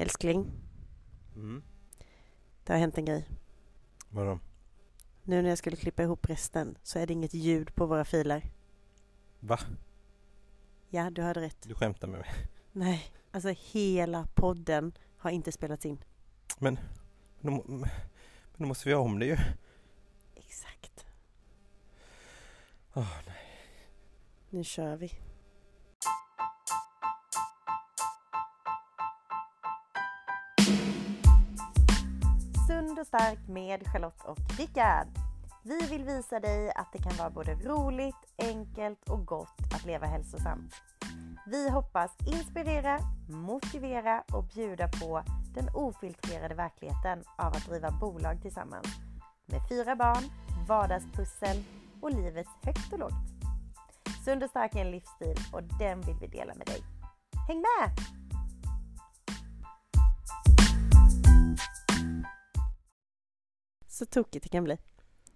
Älskling, Mm. det har hänt en grej. Vadå? Nu när jag skulle klippa ihop resten så är det inget ljud på våra filer. Va? Ja, du hörde rätt. Du skämtar med mig? Nej, alltså hela podden har inte spelats in. Men då, men då måste vi ha om det ju. Exakt. Åh, Nu kör vi. Och stark med Charlotte och Rickard. Vi vill visa dig att det kan vara både roligt, enkelt och gott att leva hälsosamt. Vi hoppas inspirera, motivera och bjuda på den ofiltrerade verkligheten av att driva bolag tillsammans. Med fyra barn, vardagspussel och livets högt och lågt. Sund och stark är en livsstil och den vill vi dela med dig. Häng med! Så tokigt det kan bli.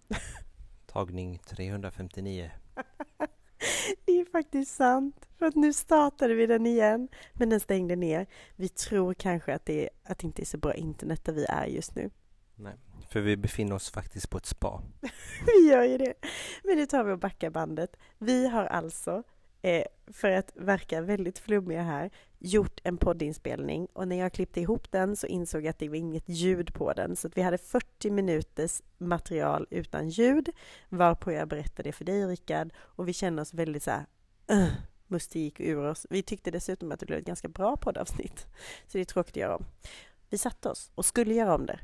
Tagning 359. Det är faktiskt sant. För att nu startade vi den igen. Men den stängde ner. Vi tror kanske att det, att det inte är så bra internet där vi är just nu. Nej, för vi befinner oss faktiskt på ett spa. Vi gör ju det. Men nu tar vi och backar bandet. Vi har alltså, eh, för att verka väldigt flummiga här, gjort en poddinspelning och när jag klippte ihop den så insåg jag att det var inget ljud på den. Så att vi hade 40 minuters material utan ljud, varpå jag berättade för dig Rickard och vi kände oss väldigt så här, uh, musten gick ur oss. Vi tyckte dessutom att det blev ett ganska bra poddavsnitt. Så det är tråkigt att göra om. Vi satte oss och skulle göra om det.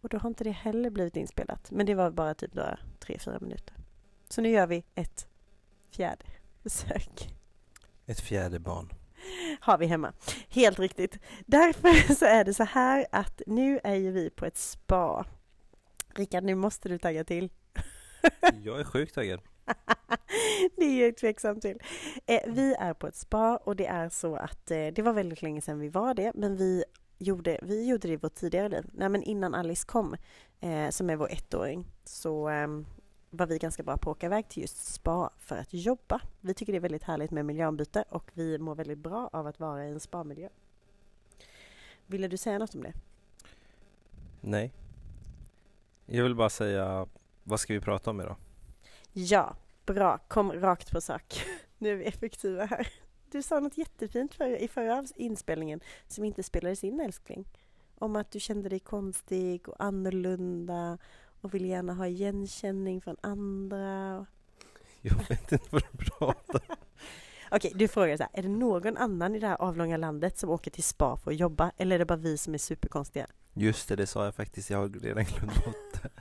Och då har inte det heller blivit inspelat. Men det var bara typ några tre, fyra minuter. Så nu gör vi ett fjärde försök. Ett fjärde barn. Har vi hemma. Helt riktigt. Därför så är det så här att nu är ju vi på ett spa. Rickard, nu måste du tagga till. Jag är sjukt taggad. det är jag tveksam till. Eh, vi är på ett spa och det är så att eh, det var väldigt länge sedan vi var det, men vi gjorde, vi gjorde det i vårt tidigare liv. Nej, men innan Alice kom, eh, som är vår ettåring, så ehm, var vi ganska bra på att åka iväg till just spa för att jobba. Vi tycker det är väldigt härligt med miljöombyte och vi mår väldigt bra av att vara i en spamiljö. Ville du säga något om det? Nej. Jag vill bara säga, vad ska vi prata om idag? Ja, bra. Kom rakt på sak. Nu är vi effektiva här. Du sa något jättefint för, i förra inspelningen som inte spelades in älskling. Om att du kände dig konstig och annorlunda och vill gärna ha igenkänning från andra. Jag vet inte vad du pratar. Okej, du frågar så här, är det någon annan i det här avlånga landet som åker till spa för att jobba eller är det bara vi som är superkonstiga? Just det, det sa jag faktiskt. Jag har redan glömt bort det.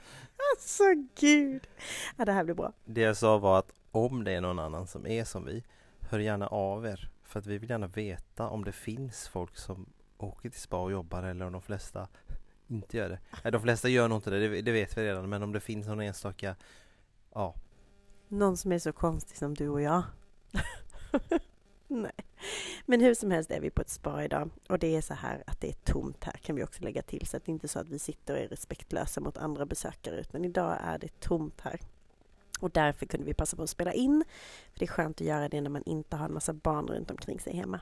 Alltså gud! Ja, det här blir bra. Det jag sa var att om det är någon annan som är som vi, hör gärna av er. För att vi vill gärna veta om det finns folk som åker till spa och jobbar eller om de flesta inte gör det. Nej, de flesta gör nog inte det, det, det vet vi redan. Men om det finns någon enstaka, ja, Någon som är så konstig som du och jag. Nej. Men hur som helst är vi på ett spa idag och det är så här att det är tomt här kan vi också lägga till så att det inte så att vi sitter och är respektlösa mot andra besökare utan idag är det tomt här. Och därför kunde vi passa på att spela in. För det är skönt att göra det när man inte har en massa barn runt omkring sig hemma.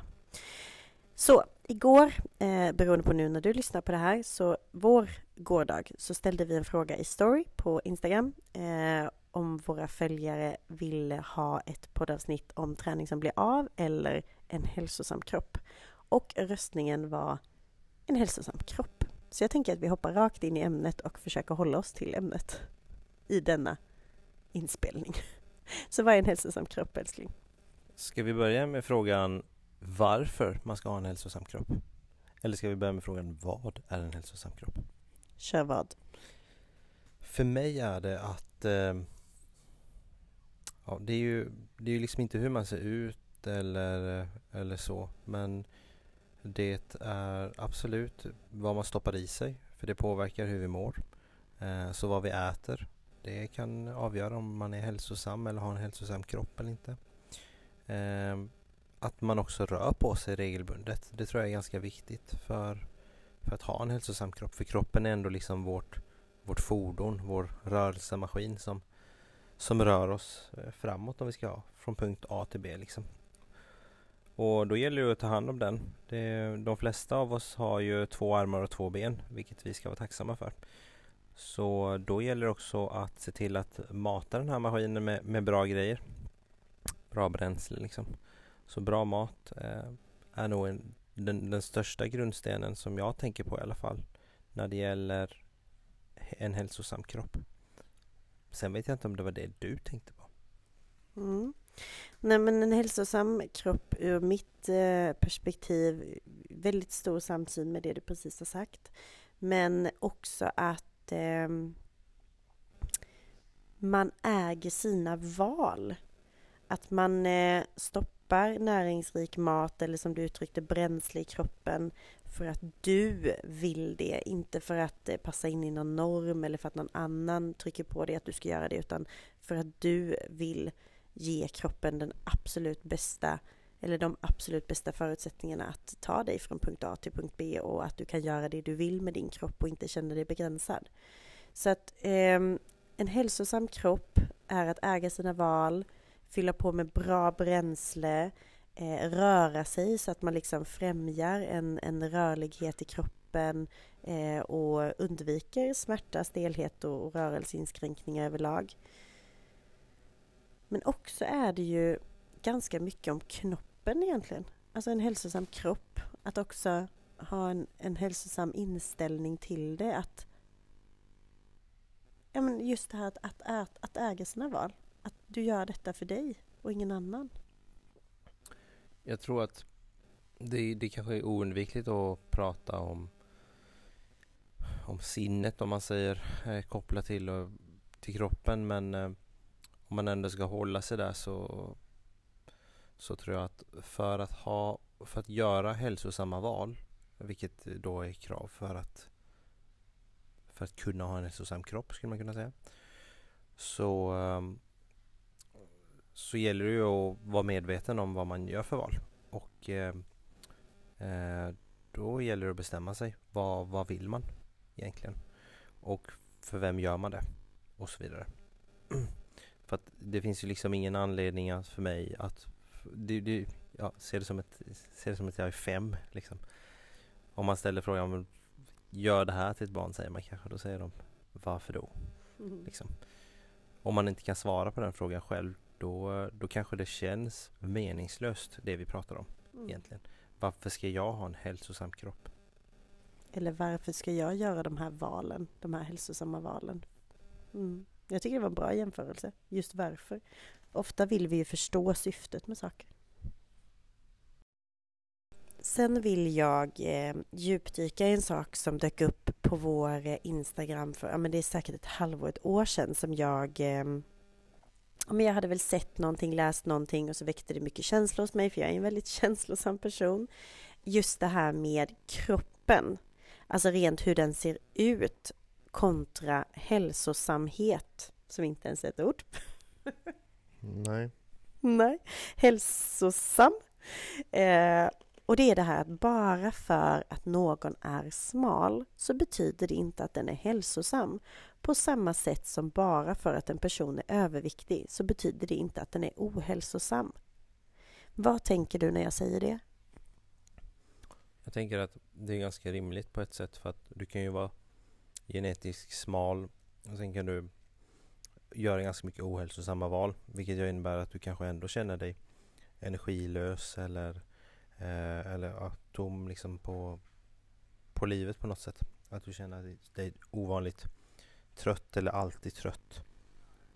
Så igår, eh, beroende på nu när du lyssnar på det här, så vår gårdag så ställde vi en fråga i story på Instagram eh, om våra följare ville ha ett poddavsnitt om träning som blir av eller en hälsosam kropp. Och röstningen var en hälsosam kropp. Så jag tänker att vi hoppar rakt in i ämnet och försöker hålla oss till ämnet i denna inspelning. Så vad är en hälsosam kropp älskling? Ska vi börja med frågan varför man ska ha en hälsosam kropp? Eller ska vi börja med frågan vad är en hälsosam kropp? Kör vad? För mig är det att eh, ja, det är ju det är ju liksom inte hur man ser ut eller, eller så men det är absolut vad man stoppar i sig för det påverkar hur vi mår. Eh, så vad vi äter det kan avgöra om man är hälsosam eller har en hälsosam kropp eller inte. Eh, att man också rör på sig regelbundet. Det tror jag är ganska viktigt för, för att ha en hälsosam kropp. För kroppen är ändå liksom vårt, vårt fordon, vår rörelsemaskin som, som rör oss eh, framåt om vi ska ha från punkt A till B liksom. Och då gäller det att ta hand om den. Det, de flesta av oss har ju två armar och två ben, vilket vi ska vara tacksamma för. Så då gäller det också att se till att mata den här maskinen med, med bra grejer. Bra bränsle liksom. Så bra mat eh, är nog en, den, den största grundstenen som jag tänker på i alla fall när det gäller en hälsosam kropp. Sen vet jag inte om det var det du tänkte på. Mm. Nej men en hälsosam kropp ur mitt eh, perspektiv, väldigt stor samsyn med det du precis har sagt. Men också att eh, man äger sina val. Att man eh, stoppar näringsrik mat eller som du uttryckte bränsle i kroppen för att du vill det, inte för att passa in i någon norm eller för att någon annan trycker på dig att du ska göra det, utan för att du vill ge kroppen den absolut bästa eller de absolut bästa förutsättningarna att ta dig från punkt A till punkt B och att du kan göra det du vill med din kropp och inte känna dig begränsad. Så att eh, en hälsosam kropp är att äga sina val, fylla på med bra bränsle, eh, röra sig så att man liksom främjar en, en rörlighet i kroppen eh, och undviker smärta, stelhet och, och rörelseinskränkningar överlag. Men också är det ju ganska mycket om knoppen egentligen. Alltså en hälsosam kropp. Att också ha en, en hälsosam inställning till det. Att, ja, men just det här att, att, att, att äga sina val. Att du gör detta för dig och ingen annan. Jag tror att det, det kanske är oundvikligt att prata om om sinnet om man säger eh, kopplat till, eh, till kroppen men eh, om man ändå ska hålla sig där så så tror jag att för att ha för att göra hälsosamma val vilket då är krav för att för att kunna ha en hälsosam kropp skulle man kunna säga så ehm, så gäller det ju att vara medveten om vad man gör för val och eh, eh, då gäller det att bestämma sig vad, vad vill man egentligen och för vem gör man det och så vidare För att det finns ju liksom ingen anledning för mig att det, det, ja, se, det som ett, se det som att jag är fem liksom. Om man ställer frågan gör det här till ett barn säger man kanske, då säger de varför då? Mm. Liksom. Om man inte kan svara på den frågan själv då, då kanske det känns meningslöst det vi pratar om mm. egentligen. Varför ska jag ha en hälsosam kropp? Eller varför ska jag göra de här valen, de här hälsosamma valen? Mm. Jag tycker det var en bra jämförelse, just varför. Ofta vill vi ju förstå syftet med saker. Sen vill jag eh, djupdyka i en sak som dök upp på vår eh, Instagram för, ja men det är säkert ett halvår, ett år sedan som jag eh, men jag hade väl sett någonting, läst någonting och så väckte det mycket känslor hos mig för jag är en väldigt känslosam person. Just det här med kroppen, alltså rent hur den ser ut kontra hälsosamhet, som inte ens är ett ord. Nej. Nej, hälsosam. Eh, och det är det här att bara för att någon är smal så betyder det inte att den är hälsosam. På samma sätt som bara för att en person är överviktig så betyder det inte att den är ohälsosam. Vad tänker du när jag säger det? Jag tänker att det är ganska rimligt på ett sätt för att du kan ju vara genetiskt smal och sen kan du göra ganska mycket ohälsosamma val vilket innebär att du kanske ändå känner dig energilös eller, eh, eller ja, tom liksom på, på livet på något sätt. Att du känner dig ovanligt trött eller alltid trött.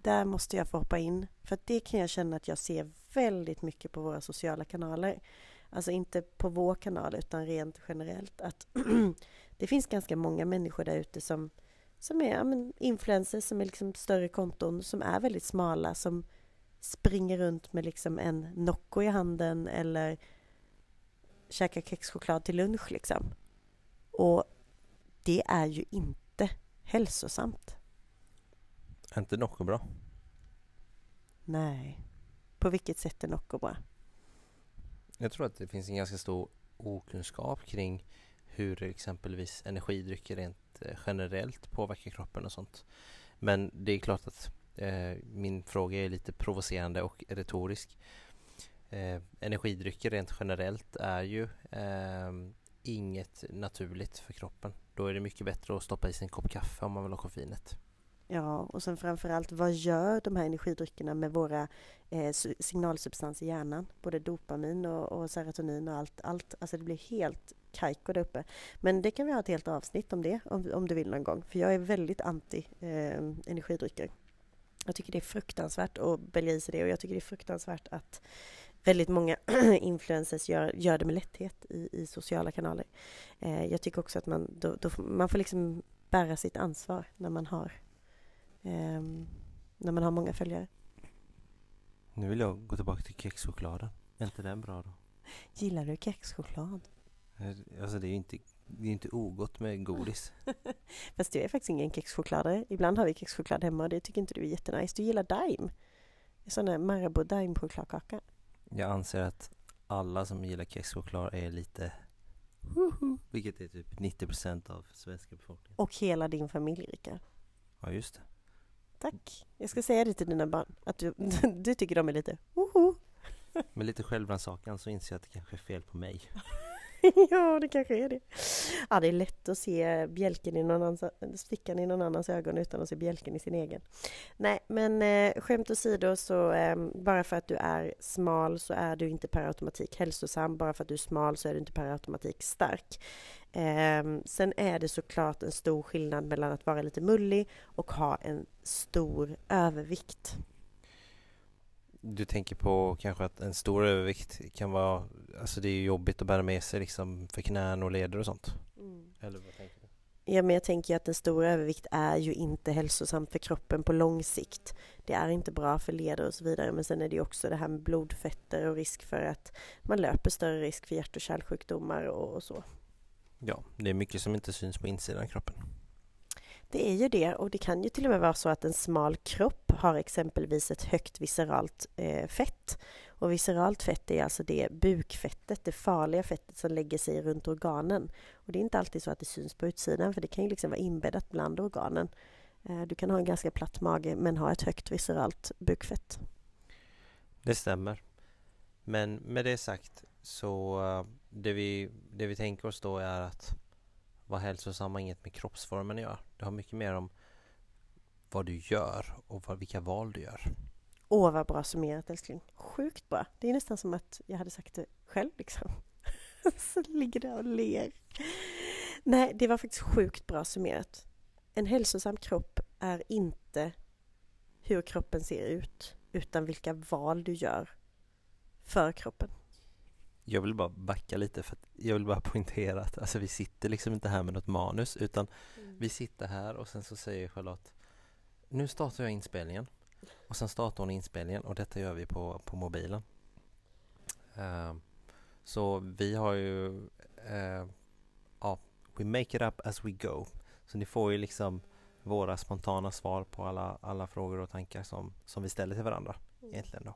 Där måste jag få hoppa in för det kan jag känna att jag ser väldigt mycket på våra sociala kanaler. Alltså inte på vår kanal utan rent generellt att det finns ganska många människor där ute som, som är ja, men influencers, som är liksom större konton, som är väldigt smala, som springer runt med liksom en Nocco i handen eller käkar kexchoklad till lunch liksom. Och det är ju inte hälsosamt. Är inte Nocco bra? Nej. På vilket sätt är Nocco bra? Jag tror att det finns en ganska stor okunskap kring hur exempelvis energidrycker rent eh, generellt påverkar kroppen och sånt. Men det är klart att eh, min fråga är lite provocerande och retorisk eh, energidrycker rent generellt är ju eh, inget naturligt för kroppen. Då är det mycket bättre att stoppa i sig en kopp kaffe om man vill ha koffeinet. Ja, och sen framförallt vad gör de här energidryckerna med våra eh, signalsubstanser i hjärnan? Både dopamin och, och, serotonin och allt, allt. Alltså det blir helt kajko där uppe. Men det kan vi ha ett helt avsnitt om det, om, om du vill någon gång. För jag är väldigt anti eh, energidrycker. Jag tycker det är fruktansvärt att välja i sig det och jag tycker det är fruktansvärt att väldigt många influencers gör, gör det med lätthet i, i sociala kanaler. Eh, jag tycker också att man, då, då, man får liksom bära sitt ansvar när man har eh, när man har många följare. Nu vill jag gå tillbaka till kexchokladen. Är inte den bra då? Gillar du kexchoklad? Eh, alltså det är ju inte, det är inte ogott med godis. Fast du är faktiskt ingen kexchokladare. Ibland har vi kexchoklad hemma och det tycker inte du är jättenice. Du gillar Daim. Sån där Marabou Daim-chokladkaka. Jag anser att alla som gillar kexchoklad är lite vilket är typ 90% av svenska befolkningen. Och hela din familj, Rickard. Ja, just det. Tack. Jag ska säga det till dina barn, att du, du tycker de är lite woho. Med lite självrannsakan så inser jag att det kanske är fel på mig. ja, det kanske är det. Ja, det är lätt att se bjälken i någon annans, stickan i någon annans ögon utan att se bjälken i sin egen. Nej, men eh, skämt åsido så eh, bara för att du är smal så är du inte per automatik hälsosam. Bara för att du är smal så är du inte per automatik stark. Eh, sen är det såklart en stor skillnad mellan att vara lite mullig och ha en stor övervikt. Du tänker på kanske att en stor övervikt kan vara, alltså det är jobbigt att bära med sig liksom för knän och leder och sånt. Mm. Eller vad tänker du? Ja, men jag tänker att en stor övervikt är ju inte hälsosamt för kroppen på lång sikt. Det är inte bra för leder och så vidare, men sen är det ju också det här med blodfetter och risk för att man löper större risk för hjärt och kärlsjukdomar och, och så. Ja, det är mycket som inte syns på insidan av kroppen. Det är ju det och det kan ju till och med vara så att en smal kropp har exempelvis ett högt visceralt eh, fett. Och visceralt fett är alltså det bukfettet, det farliga fettet som lägger sig runt organen. Och det är inte alltid så att det syns på utsidan för det kan ju liksom vara inbäddat bland organen. Eh, du kan ha en ganska platt mage men ha ett högt visceralt bukfett. Det stämmer. Men med det sagt så eh, det vi, det vi tänker oss då är att vara hälsosam har inget med kroppsformen att göra. Det har mycket mer om vad du gör och vad, vilka val du gör. Åh, vad bra summerat älskling. Sjukt bra. Det är nästan som att jag hade sagt det själv liksom. Så ligger där och ler. Nej, det var faktiskt sjukt bra summerat. En hälsosam kropp är inte hur kroppen ser ut, utan vilka val du gör för kroppen jag vill bara backa lite för jag vill bara poängtera att alltså, vi sitter liksom inte här med något manus utan mm. vi sitter här och sen så säger Charlotte Nu startar jag inspelningen och sen startar hon inspelningen och detta gör vi på, på mobilen. Uh, så vi har ju uh, ja, we make it up as we go. Så ni får ju liksom våra spontana svar på alla, alla frågor och tankar som, som vi ställer till varandra mm. egentligen då.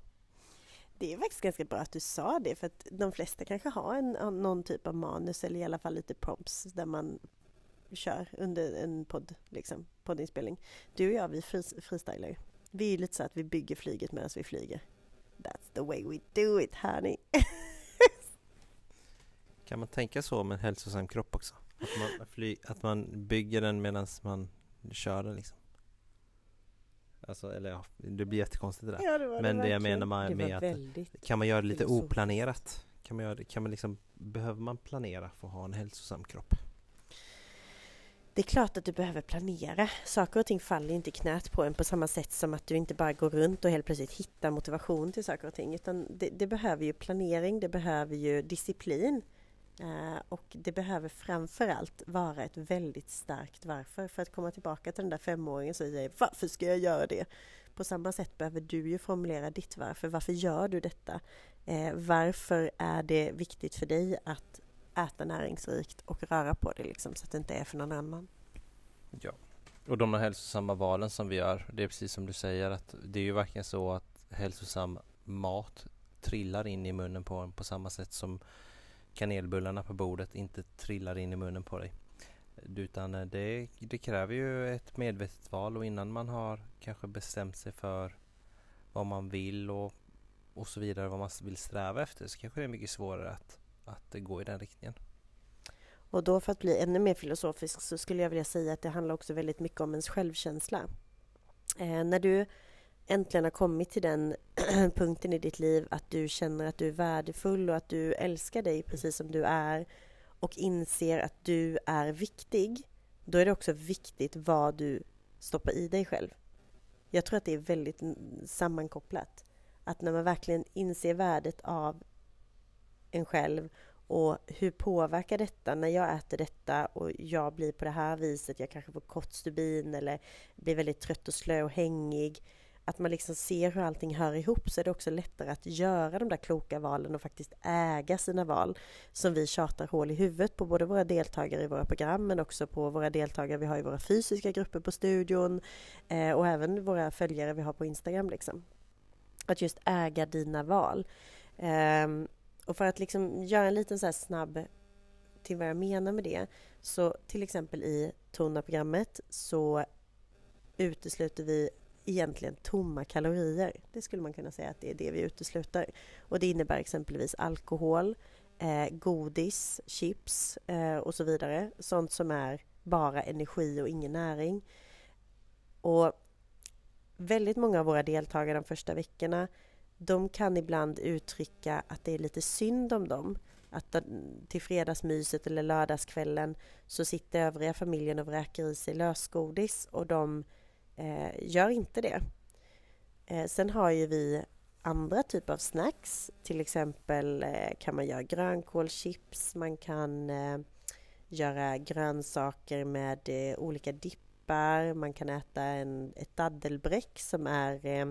Det är faktiskt ganska bra att du sa det för att de flesta kanske har en, någon typ av manus eller i alla fall lite prompts där man kör under en podd, liksom, poddinspelning. Du och jag, vi freestylar ju. Vi är lite så att vi bygger flyget medan vi flyger. That's the way we do it, honey. kan man tänka så med en hälsosam kropp också? Att man, fly, att man bygger den medan man kör den liksom? Alltså, eller ja, det blir jättekonstigt det där. Ja, det Men det, det jag menar med, med att kan man göra det lite oplanerat? Kan man göra det, kan man liksom, behöver man planera för att ha en hälsosam kropp? Det är klart att du behöver planera. Saker och ting faller inte i knät på en på samma sätt som att du inte bara går runt och helt plötsligt hittar motivation till saker och ting. Utan det, det behöver ju planering, det behöver ju disciplin. Uh, och det behöver framförallt vara ett väldigt starkt varför. För att komma tillbaka till den där femåringen som säger Varför ska jag göra det? På samma sätt behöver du ju formulera ditt varför. Varför gör du detta? Uh, varför är det viktigt för dig att äta näringsrikt och röra på dig liksom, så att det inte är för någon annan? Ja, och de här hälsosamma valen som vi gör, det är precis som du säger att det är ju verkligen så att hälsosam mat trillar in i munnen på en på samma sätt som kanelbullarna på bordet inte trillar in i munnen på dig. Utan eh, det, det kräver ju ett medvetet val och innan man har kanske bestämt sig för vad man vill och och så vidare, vad man vill sträva efter så kanske det är mycket svårare att, att eh, gå i den riktningen. Och då för att bli ännu mer filosofisk så skulle jag vilja säga att det handlar också väldigt mycket om ens självkänsla. Eh, när du äntligen har kommit till den punkten i ditt liv att du känner att du är värdefull och att du älskar dig precis som du är och inser att du är viktig, då är det också viktigt vad du stoppar i dig själv. Jag tror att det är väldigt sammankopplat. Att när man verkligen inser värdet av en själv och hur påverkar detta när jag äter detta och jag blir på det här viset, jag kanske får kort stubin eller blir väldigt trött och slö och hängig att man liksom ser hur allting hör ihop så är det också lättare att göra de där kloka valen och faktiskt äga sina val som vi tjatar hål i huvudet på både våra deltagare i våra program men också på våra deltagare vi har i våra fysiska grupper på studion eh, och även våra följare vi har på Instagram. Liksom. Att just äga dina val. Eh, och för att liksom göra en liten så snabb till vad jag menar med det så till exempel i Tona-programmet så utesluter vi egentligen tomma kalorier. Det skulle man kunna säga att det är det vi utesluter. Och det innebär exempelvis alkohol, eh, godis, chips eh, och så vidare. Sånt som är bara energi och ingen näring. Och väldigt många av våra deltagare de första veckorna de kan ibland uttrycka att det är lite synd om dem. Att till fredagsmyset eller lördagskvällen så sitter övriga familjen och vräker i sig lösgodis och de Eh, gör inte det. Eh, sen har ju vi andra typer av snacks. Till exempel eh, kan man göra grönkålschips, man kan eh, göra grönsaker med eh, olika dippar, man kan äta en, ett daddelbräck som är eh,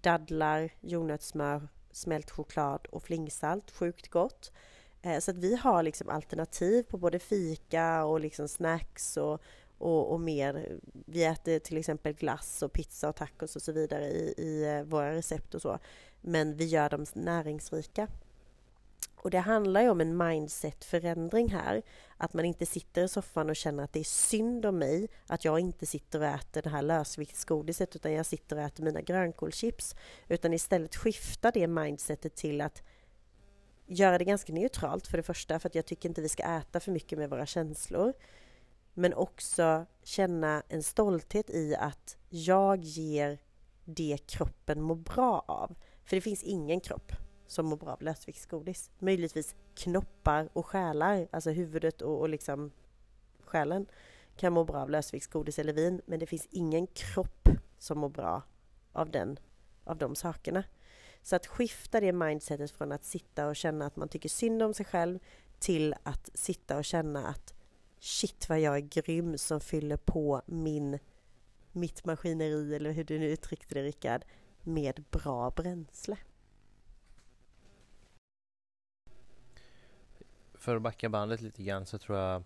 dadlar, jordnötssmör, smält choklad och flingsalt. Sjukt gott. Eh, så att vi har liksom alternativ på både fika och liksom snacks och, och, och, mer. Vi äter till exempel glass och pizza och tacos och så vidare i, i eh, våra recept och så. Men vi gör dem näringsrika. Och det handlar ju om en mindset-förändring här. Att man inte sitter i soffan och känner att det är synd om mig att jag inte sitter och äter det här lösviktsgodiset utan jag sitter och äter mina grönkålschips. Utan istället skifta det mindsetet till att göra det ganska neutralt för det första för att jag tycker inte vi ska äta för mycket med våra känslor. Men också känna en stolthet i att jag ger det kroppen mår bra av. För det finns ingen kropp som mår bra av lösviktsgodis. Möjligtvis knoppar och själar, alltså huvudet och, och liksom själen kan må bra av lösviktsgodis eller vin, men det finns ingen kropp som mår bra av, den, av de sakerna. Så att skifta det mindsetet från att sitta och känna att man tycker synd om sig själv till att sitta och känna att shit vad jag är grym som fyller på min, mitt maskineri, eller hur du nu uttryckte det Rickard, med bra bränsle. För att backa bandet lite grann så tror jag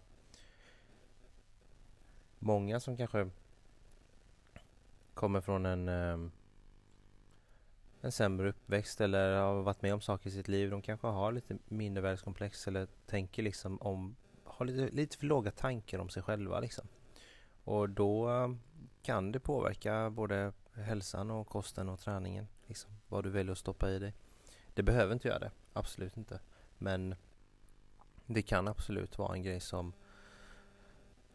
många som kanske kommer från en ehm, en sämre uppväxt eller har varit med om saker i sitt liv. De kanske har lite mindervärdeskomplex eller tänker liksom om har lite, lite för låga tankar om sig själva liksom. Och då eh, kan det påverka både hälsan och kosten och träningen. Liksom, vad du väljer att stoppa i dig. Det behöver inte göra det, absolut inte. Men det kan absolut vara en grej som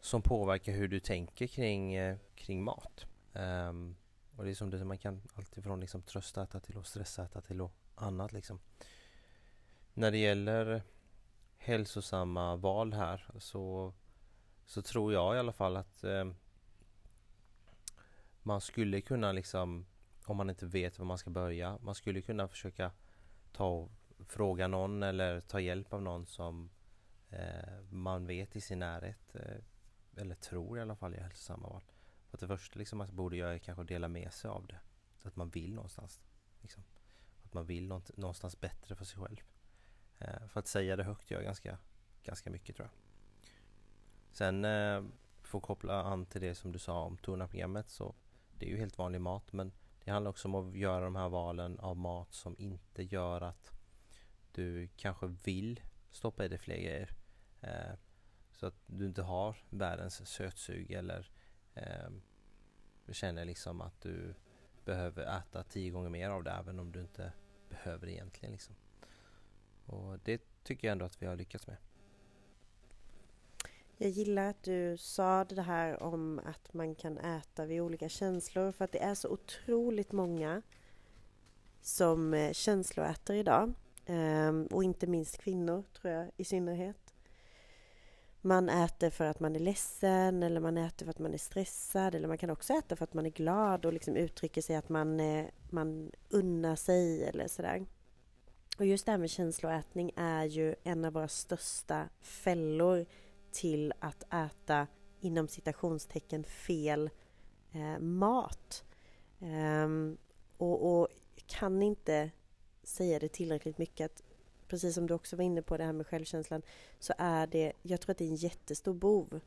som påverkar hur du tänker kring, eh, kring mat. Um, och det är som det man kan alltifrån liksom tröstäta till att stressäta till och annat liksom. När det gäller hälsosamma val här så, så tror jag i alla fall att eh, man skulle kunna liksom om man inte vet var man ska börja man skulle kunna försöka ta och fråga någon eller ta hjälp av någon som eh, man vet i sin närhet eh, eller tror i alla fall är hälsosamma val. För att det första liksom man borde göra är kanske att dela med sig av det. Att man vill någonstans. Liksom. Att man vill någonstans bättre för sig själv. Eh, för att säga det högt gör ganska, ganska mycket tror jag. Sen eh, för att koppla an till det som du sa om Tona-programmet så det är ju helt vanlig mat men det handlar också om att göra de här valen av mat som inte gör att du kanske vill stoppa i dig fler grejer. Eh, så att du inte har världens sötsug eller eh, känner liksom att du behöver äta tio gånger mer av det även om du inte behöver egentligen. Liksom. Och det tycker jag ändå att vi har lyckats med. Jag gillar att du sa det här om att man kan äta vid olika känslor för att det är så otroligt många som eh, känsloäter idag. Ehm, och inte minst kvinnor, tror jag, i synnerhet. Man äter för att man är ledsen eller man äter för att man är stressad eller man kan också äta för att man är glad och liksom uttrycker sig att man, eh, man unnar sig eller sådär. Och just det här med känsloätning är ju en av våra största fällor till att äta inom citationstecken fel eh, mat. Um, och, och kan inte säga det tillräckligt mycket att precis som du också var inne på det här med självkänslan så är det, jag tror att det är en jättestor bov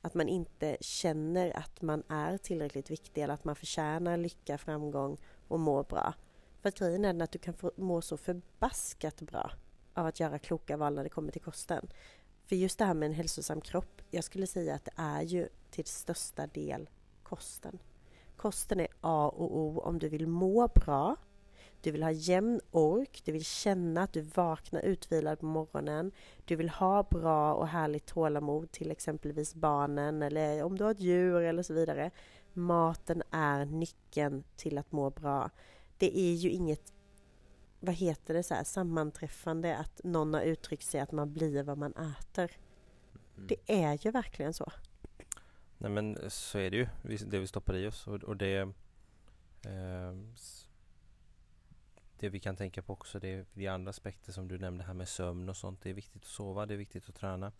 att man inte känner att man är tillräckligt viktig eller att man förtjänar lycka, framgång och mår bra. För att grejen är att du kan få må så förbaskat bra av att göra kloka val när det kommer till kosten. För just det här med en hälsosam kropp, jag skulle säga att det är ju till största del kosten. Kosten är A och O om du vill må bra, du vill ha jämn ork, du vill känna att du vaknar utvilad på morgonen, du vill ha bra och härligt tålamod till exempelvis barnen eller om du har ett djur eller så vidare. Maten är nyckeln till att må bra. Det är ju inget vad heter det, så här, sammanträffande att någon har uttryckt sig att man blir vad man äter. Mm. Det är ju verkligen så. Nej men så är det ju, det vi stoppar i oss och, och det eh, Det vi kan tänka på också det är de andra aspekter som du nämnde här med sömn och sånt. Det är viktigt att sova, det är viktigt att träna.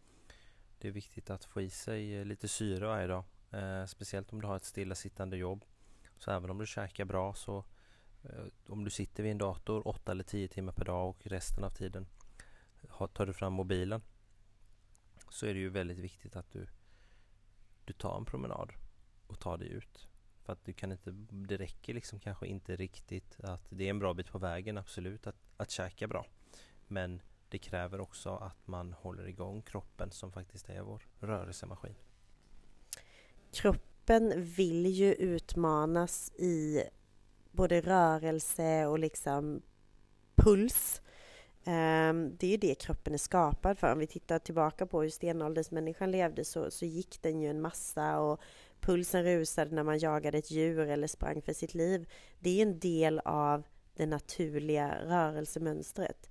Det är viktigt att få i sig eh, lite syre varje dag. Eh, speciellt om du har ett stillasittande jobb. Så även om du käkar bra så Eh, Eh, om du sitter vid en dator 8 eller 10 timmar per dag och resten av tiden tar du fram mobilen så är det ju väldigt viktigt att du, du tar en promenad och tar dig ut. För att du kan inte, det räcker liksom kanske inte riktigt att det är en bra bit på vägen absolut att, att käka bra. Men det kräver också att man håller igång kroppen som faktiskt är vår rörelsemaskin. Kroppen vill ju utmanas i både rörelse och liksom puls. Um, det är ju det kroppen är skapad för. Om vi tittar tillbaka på hur stenåldersmänniskan levde så, så gick den ju en massa och pulsen rusade när man jagade ett djur eller sprang för sitt liv. Det är en del av det naturliga rörelsemönstret.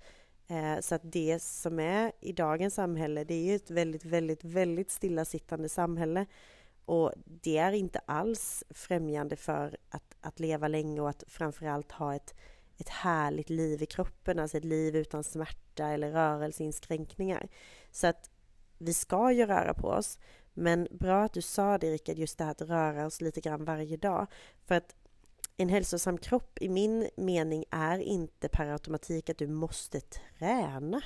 Uh, så att det som är i dagens samhälle, det är ju ett väldigt, väldigt, väldigt stillasittande samhälle. Och det är inte alls främjande för att, att leva länge och att framförallt ha ett, ett härligt liv i kroppen, alltså ett liv utan smärta eller rörelseinskränkningar. Så att vi ska ju röra på oss, men bra att du sa det Rickard, just det här att röra oss lite grann varje dag. För att en hälsosam kropp i min mening är inte per automatik att du måste träna.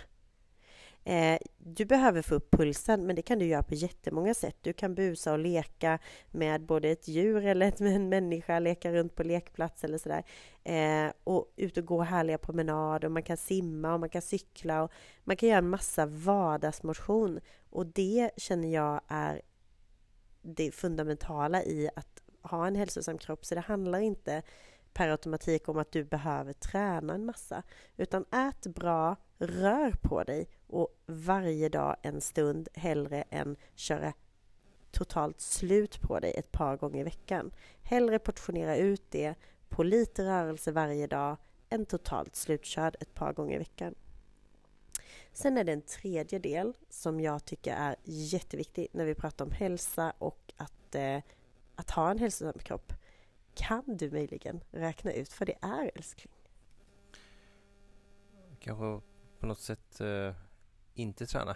Eh, du behöver få upp pulsen, men det kan du göra på jättemånga sätt. Du kan busa och leka med både ett djur eller en människa, leka runt på lekplats eller sådär. Eh, och ut och gå härliga promenader, man kan simma och man kan cykla och man kan göra en massa vardagsmotion. Och det känner jag är det fundamentala i att ha en hälsosam kropp. Så det handlar inte per automatik om att du behöver träna en massa. Utan ät bra, rör på dig och varje dag en stund hellre än köra totalt slut på dig ett par gånger i veckan. Hellre portionera ut det på lite rörelse varje dag än totalt slutkörd ett par gånger i veckan. Sen är det en tredje del som jag tycker är jätteviktig när vi pratar om hälsa och att, eh, att ha en hälsosam kropp. Kan du möjligen räkna ut vad det är älskling? Kanske på något sätt eh, inte träna.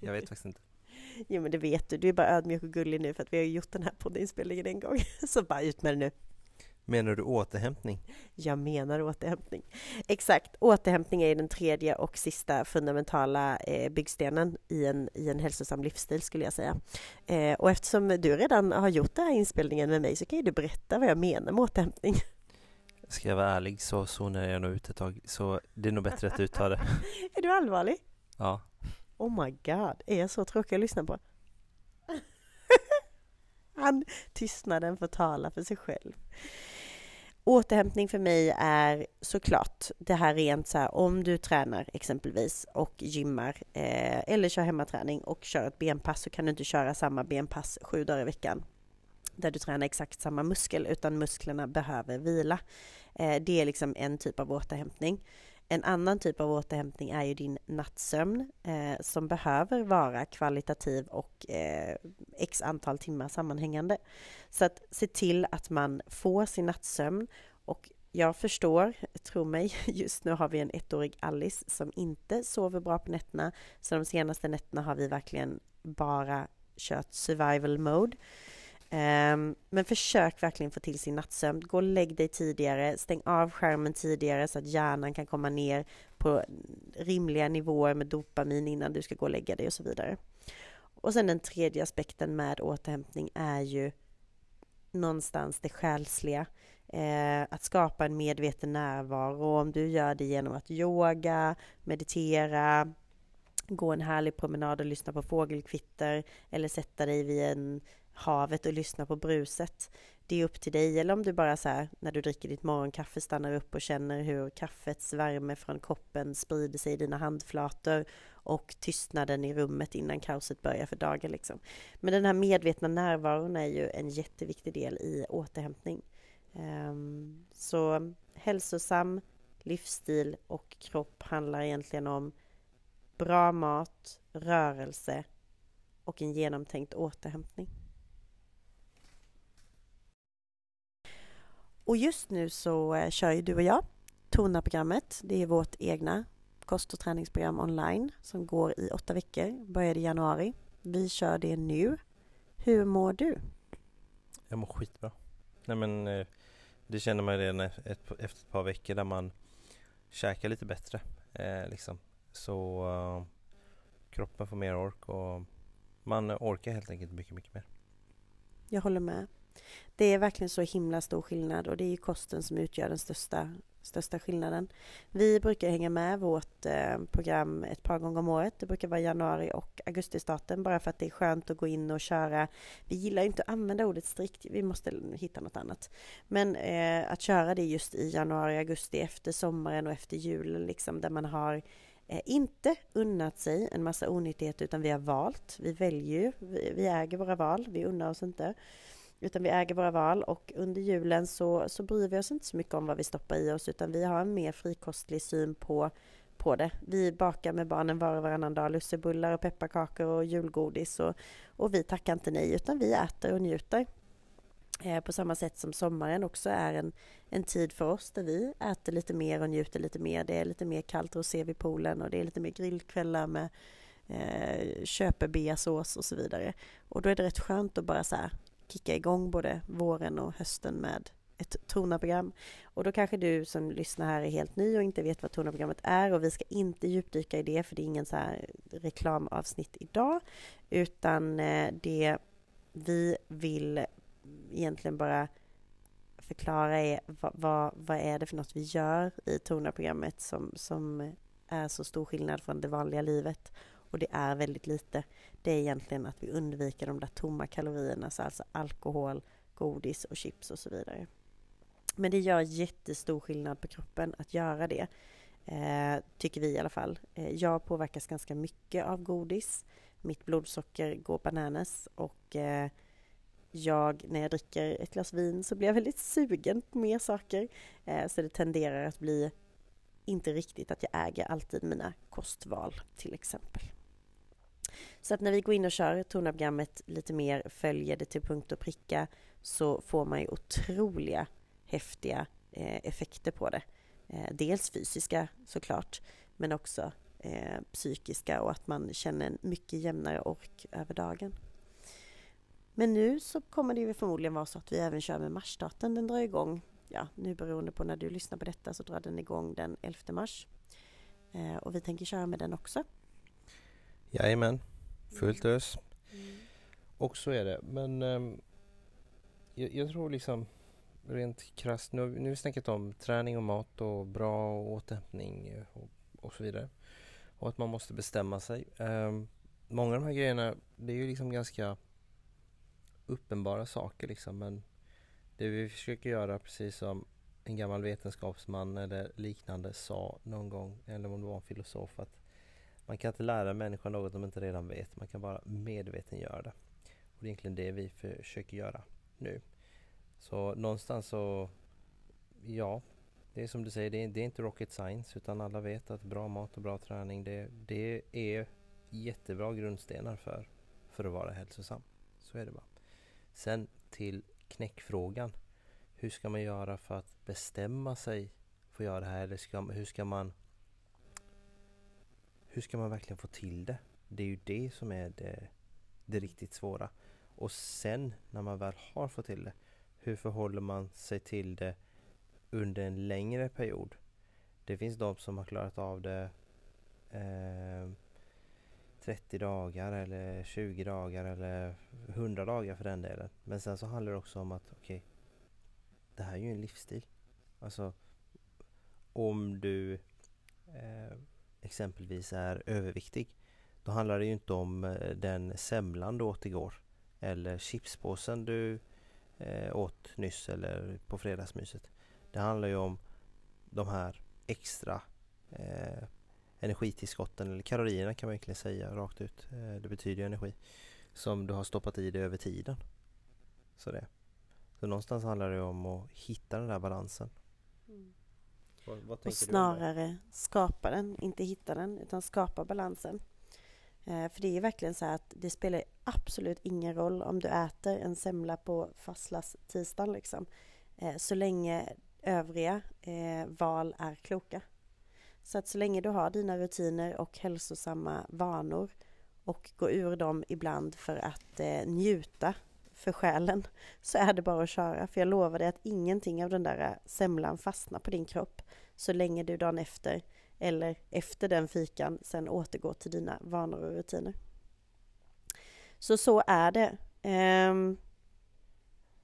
jag vet faktiskt inte. Jo men det vet du, du är bara ödmjuk och gullig nu för att vi har gjort den här poddinspelningen en gång. Så bara ut med det nu. Menar du återhämtning? Jag menar återhämtning. Exakt, återhämtning är den tredje och sista fundamentala eh, byggstenen i en, i en hälsosam livsstil skulle jag säga. Eh, och eftersom du redan har gjort den här inspelningen med mig så kan ju du berätta vad jag menar med återhämtning. Ska jag vara ärlig så zonar jag nog ut ett tag, så det är nog bättre att du tar det. är du allvarlig? Ja. Oh my god, är jag så tråkig att lyssna på? Han, tystnaden får tala för sig själv. återhämtning för mig är såklart det här rent så här om du tränar exempelvis och gymmar eh, eller kör hemmaträning och kör ett benpass så kan du inte köra samma benpass sju dagar i veckan där du tränar exakt samma muskel utan musklerna behöver vila. Eh, det är liksom en typ av återhämtning. En annan typ av återhämtning är ju din nattsömn eh, som behöver vara kvalitativ och eh, x antal timmar sammanhängande. Så att se till att man får sin nattsömn och jag förstår, tro mig, just nu har vi en ettårig Alice som inte sover bra på nätterna. Så de senaste nätterna har vi verkligen bara kört survival mode. Ehm, men försök verkligen få till sin nattsömn. Gå och lägg dig tidigare, stäng av skärmen tidigare så att hjärnan kan komma ner på rimliga nivåer med dopamin innan du ska gå och lägga dig och så vidare. Och sen den tredje aspekten med återhämtning är ju någonstans det själsliga. Eh, att skapa en medveten närvaro. Om du gör det genom att yoga, meditera, gå en härlig promenad och lyssna på fågelkvitter eller sätta dig vid en havet och lyssna på bruset. Det är upp till dig. Eller om du bara så här, när du dricker ditt morgonkaffe stannar upp och känner hur kaffets värme från koppen sprider sig i dina handflator och tystnaden i rummet innan kaoset börjar för dagen. Liksom. Men den här medvetna närvaron är ju en jätteviktig del i återhämtning. Um, så hälsosam livsstil och kropp handlar egentligen om bra mat, rörelse och en genomtänkt återhämtning. Och just nu så eh, kör ju du och jag Tona-programmet. Det är vårt egna kost och träningsprogram online som går i åtta veckor, började i januari. Vi kör det nu. Hur mår du? Jag mår skitbra. Nej men eh, det känner man redan efter ett par veckor där man käkar lite bättre. Eh, liksom. Så uh, kroppen får mer ork och man orkar helt enkelt mycket, mycket mer. Jag håller med. Det är verkligen så himla stor skillnad och det är kosten som utgör den största, största skillnaden. Vi brukar hänga med vårt eh, program ett par gånger om året. Det brukar vara januari och augustistarten bara för att det är skönt att gå in och köra. Vi gillar inte att använda ordet strikt, vi måste hitta något annat. Men eh, att köra det just i januari, augusti efter sommaren och efter julen liksom där man har eh, inte unnat sig en massa onyttighet utan vi har valt. Vi väljer ju, vi, vi äger våra val, vi unnar oss inte. Utan vi äger våra val och under julen så, så bryr vi oss inte så mycket om vad vi stoppar i oss utan vi har en mer frikostlig syn på, på det. Vi bakar med barnen var och varannan dag lussebullar och pepparkakor och julgodis och, och vi tackar inte nej utan vi äter och njuter. Eh, på samma sätt som sommaren också är en, en tid för oss där vi äter lite mer och njuter lite mer. Det är lite mer kallt rosé vid poolen och det är lite mer grillkvällar med eh, köpebeasås och så vidare. Och då är det rätt skönt att bara så här, kicka igång både våren och hösten med ett Tona-program. Och då kanske du som lyssnar här är helt ny och inte vet vad Tona-programmet är och vi ska inte djupdyka i det för det är ingen så här reklamavsnitt idag utan eh, det vi vill egentligen bara förklara är vad, vad, vad är det för något vi gör i Tona-programmet som, som är så stor skillnad från det vanliga livet och det är väldigt lite. Det är egentligen att vi undviker de där tomma kalorierna, alltså alkohol, godis och chips och så vidare. Men det gör jättestor skillnad på kroppen att göra det. Eh, tycker vi i alla fall. Eh, jag påverkas ganska mycket av godis. Mitt blodsocker går bananas och eh, jag, när jag dricker ett glas vin så blir jag väldigt sugen på mer saker. Eh, så det tenderar att bli inte riktigt att jag äger alltid mina kostval till exempel. Så att när vi går in och kör tonprogrammet lite mer, följer det till punkt och pricka, så får man ju otroliga häftiga eh, effekter på det. Eh, dels fysiska såklart, men också eh, psykiska och att man känner en mycket jämnare ork över dagen. Men nu så kommer det ju förmodligen vara så att vi även kör med marsstarten. Den drar igång, ja nu beroende på när du lyssnar på detta så drar den igång den 11 mars. Eh, och vi tänker köra med den också. Jajamän. Fullt ös. Mm. Och så är det. Men um, jag, jag, tror liksom rent krasst, nu, nu har vi snackat om träning och mat och bra återhämtning och, och så vidare. Och att man måste bestämma sig. Um, många av de här grejerna, det är ju liksom ganska uppenbara saker liksom men det vi försöker göra precis som en gammal vetenskapsman eller liknande sa någon gång, eller om det var en filosof, att man kan inte lära människan något de inte redan vet, man kan bara medveten göra det. Och det är egentligen det vi försöker göra nu. Så någonstans så, ja, det är som du säger, det är, det är inte rocket science utan alla vet att bra mat och bra träning det, det är jättebra grundstenar för, för att vara hälsosam. Så är det bara. Sen till knäckfrågan. Hur ska man göra för att bestämma sig för att göra det här? Eller ska, hur ska man hur ska man verkligen få till det? Det är ju det som är det, det riktigt svåra. Och sen när man väl har fått till det, hur förhåller man sig till det under en längre period? Det finns de som har klarat av det eh, 30 dagar eller 20 dagar eller 100 dagar för den delen. Men sen så handlar det också om att okej, okay, det här är ju en livsstil. Alltså om du eh, exempelvis är överviktig då handlar det ju inte om eh, den semlan du åt igår eller chipspåsen du eh, åt nyss eller på fredagsmyset. Det handlar ju om de här extra eh, energitillskotten eller kalorierna kan man egentligen säga rakt ut. Eh, det betyder ju energi som du har stoppat i dig över tiden. Så det. Så någonstans handlar det om att hitta den där balansen. Mm. Vad, vad och snarare skapa den, inte hitta den, utan skapa balansen. Eh, för det är verkligen så att det spelar absolut ingen roll om du äter en semla på fastlas tisdagen liksom. Eh, så länge övriga eh, val är kloka. Så att så länge du har dina rutiner och hälsosamma vanor och går ur dem ibland för att njuta för själen så är det bara att köra. För jag lovar dig att ingenting av den där eh, semlan fastnar på din kropp så länge du dagen efter eller efter den fikan sen återgår till dina vanor och rutiner. Så så är det. Um,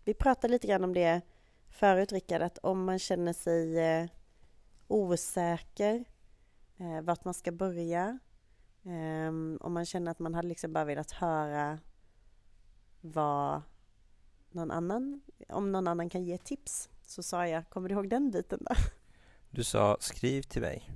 vi pratade lite grann om det förut Rickard, att om man känner sig eh, osäker eh, vart man ska börja, eh, om man känner att man hade liksom bara velat höra vad någon annan, om någon annan kan ge tips, så sa jag, kommer du ihåg den biten då? Du sa skriv till mig.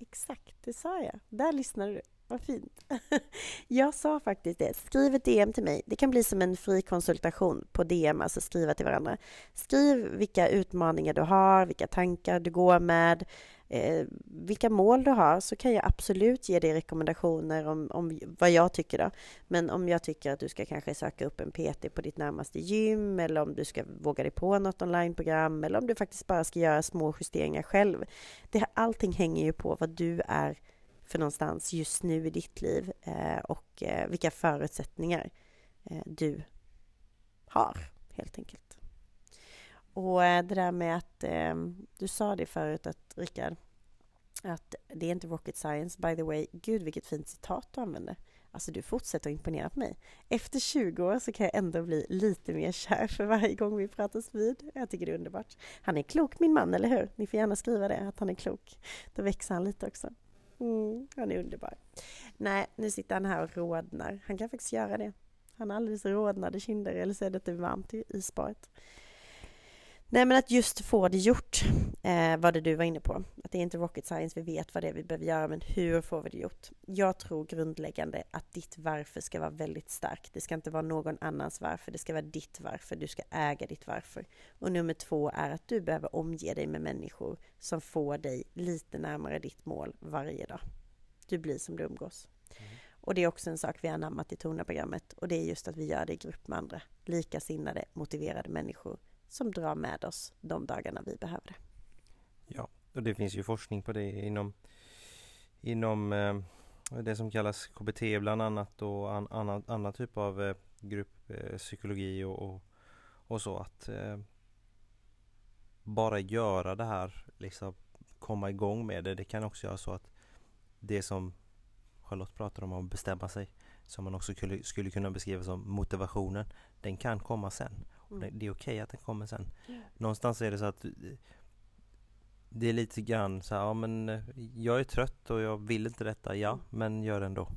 Exakt, det sa jag. Där lyssnade du. Vad fint. Jag sa faktiskt det. Skriv ett DM till mig. Det kan bli som en fri konsultation på DM, alltså skriva till varandra. Skriv vilka utmaningar du har, vilka tankar du går med, eh, vilka mål du har så kan jag absolut ge dig rekommendationer om, om vad jag tycker då. Men om jag tycker att du ska kanske söka upp en PT på ditt närmaste gym eller om du ska våga dig på något onlineprogram eller om du faktiskt bara ska göra små justeringar själv. Det, allting hänger ju på vad du är för någonstans just nu i ditt liv eh, och eh, vilka förutsättningar eh, du har helt enkelt. Och eh, det där med att eh, du sa det förut att Rickard, att det är inte rocket science. By the way, gud vilket fint citat du använder. Alltså du fortsätter att imponera på mig. Efter 20 år så kan jag ändå bli lite mer kär för varje gång vi pratas vid. Jag tycker det är underbart. Han är klok min man, eller hur? Ni får gärna skriva det, att han är klok. Då växer han lite också. Mm, han är underbar. Nej, nu sitter han här och rodnar. Han kan faktiskt göra det. Han har alldeles rodnade kinder, eller så är det varmt i spåret. Nej men att just få det gjort eh, var det du var inne på. Att det är inte rocket science, vi vet vad det är vi behöver göra men hur får vi det gjort? Jag tror grundläggande att ditt varför ska vara väldigt starkt. Det ska inte vara någon annans varför, det ska vara ditt varför. Du ska äga ditt varför. Och nummer två är att du behöver omge dig med människor som får dig lite närmare ditt mål varje dag. Du blir som du umgås. Mm. Och det är också en sak vi har anammat i Tona-programmet och det är just att vi gör det i grupp med andra likasinnade, motiverade människor som drar med oss de dagarna vi behöver det. Ja, och det finns ju forskning på det inom, inom eh, det som kallas KBT bland annat och an, annan, annan typ av eh, grupppsykologi eh, och, och, och, så att eh, bara göra det här, liksom komma igång med det. Det kan också göra så att det som Charlotte pratar om att bestämma sig som man också skulle, skulle kunna beskriva som motivationen. Den kan komma sen. Mm. Det är okej okay att den kommer sen. Mm. Någonstans är det så att det är lite grann så här, ja men eh, jag är trött och jag vill inte detta, ja, mm. men gör det ändå.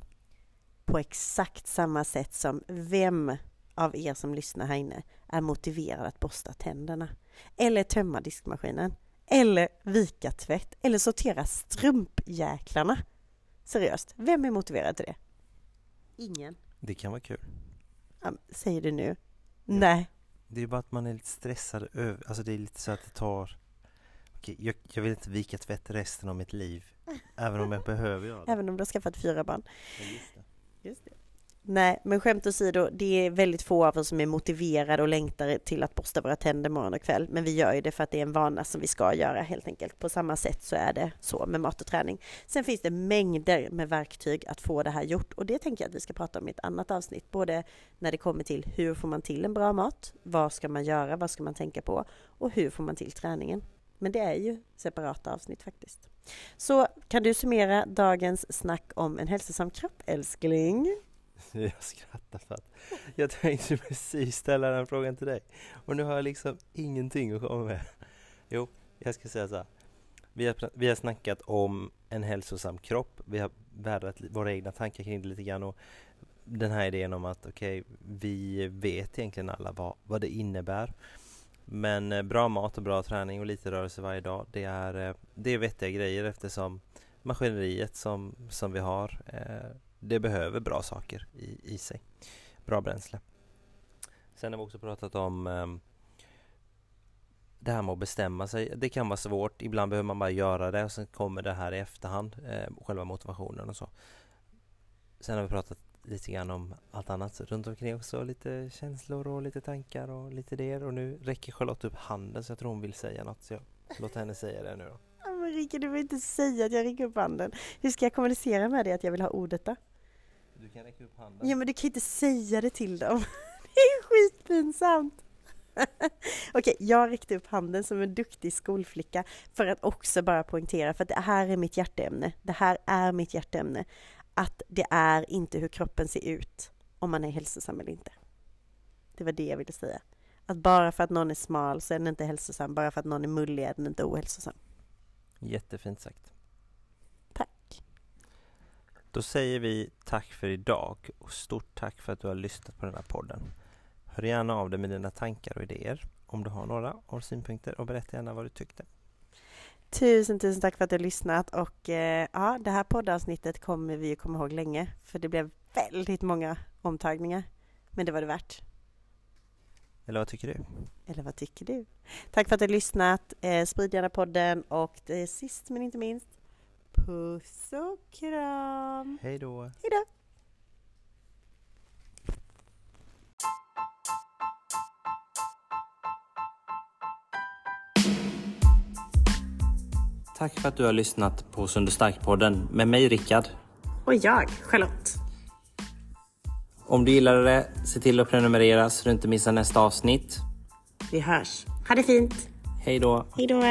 På exakt samma sätt som vem av er som lyssnar här inne är motiverad att borsta tänderna? Eller tömma diskmaskinen? eller vika tvätt eller sortera strumpjäklarna. Seriöst, vem är motiverad till det? Ingen. Det kan vara kul. Ja, säger du nu? Nej. Det är bara att man är lite stressad över, alltså det är lite så att det tar Okej, jag, jag vill inte vika tvätt resten av mitt liv Även om jag behöver göra det. Även om du har skaffat fyra barn. Ja, just det. Just det. Nej, men skämt åsido, det är väldigt få av oss som är motiverade och längtar till att borsta våra tänder morgon och kväll. Men vi gör ju det för att det är en vana som vi ska göra helt enkelt. På samma sätt så är det så med mat och träning. Sen finns det mängder med verktyg att få det här gjort och det tänker jag att vi ska prata om i ett annat avsnitt. Både när det kommer till hur får man till en bra mat? Vad ska man göra? Vad ska man tänka på? Och hur får man till träningen? Men det är ju separata avsnitt faktiskt. Så kan du summera dagens snack om en hälsosam kropp, älskling? Jag skrattar för att jag tänkte precis ställa den frågan till dig och nu har jag liksom ingenting att komma med. Jo, jag ska säga så här. Vi har, vi har snackat om en hälsosam kropp. Vi har värdat våra egna tankar kring det lite grann och den här idén om att okej, okay, vi vet egentligen alla vad, vad det innebär. Men eh, bra mat och bra träning och lite rörelse varje dag, det är, eh, det är vettiga grejer eftersom maskineriet som, som vi har eh, det behöver bra saker i, i sig. Bra bränsle. Sen har vi också pratat om um, det här med att bestämma sig. Det kan vara svårt. Ibland behöver man bara göra det och sen kommer det här i efterhand. Eh, själva motivationen och så. Sen har vi pratat lite grann om allt annat runt omkring också. Lite känslor och lite tankar och lite det. Och nu räcker Charlotte upp handen så jag tror hon vill säga något. Så jag låter henne säga det nu då. Men Rika, du vill inte säga att jag räcker upp handen. Hur ska jag kommunicera med dig att jag vill ha ordet då? Du kan räcka upp handen. Ja, men du kan inte säga det till dem. Det är skitpinsamt. Okej, jag räckte upp handen som en duktig skolflicka för att också bara poängtera, för att det här är mitt hjärteämne. Det här är mitt hjärteämne. Att det är inte hur kroppen ser ut, om man är hälsosam eller inte. Det var det jag ville säga. Att bara för att någon är smal så är den inte hälsosam, bara för att någon är mullig är den inte ohälsosam. Jättefint sagt. Då säger vi tack för idag och stort tack för att du har lyssnat på den här podden. Hör gärna av dig med dina tankar och idéer om du har några och synpunkter och berätta gärna vad du tyckte. Tusen, tusen tack för att du har lyssnat och eh, ja, det här poddavsnittet kommer vi komma ihåg länge för det blev väldigt många omtagningar. Men det var det värt. Eller vad tycker du? Eller vad tycker du? Tack för att du har lyssnat. Eh, sprid gärna podden och det är sist men inte minst Puss och kram! Hej då! Hej då! Tack för att du har lyssnat på Sund Stark-podden med mig Rickard. Och jag, Charlotte. Om du gillade det, se till att prenumerera så du inte missar nästa avsnitt. Vi hörs. Ha det fint! Hej då! Hej då!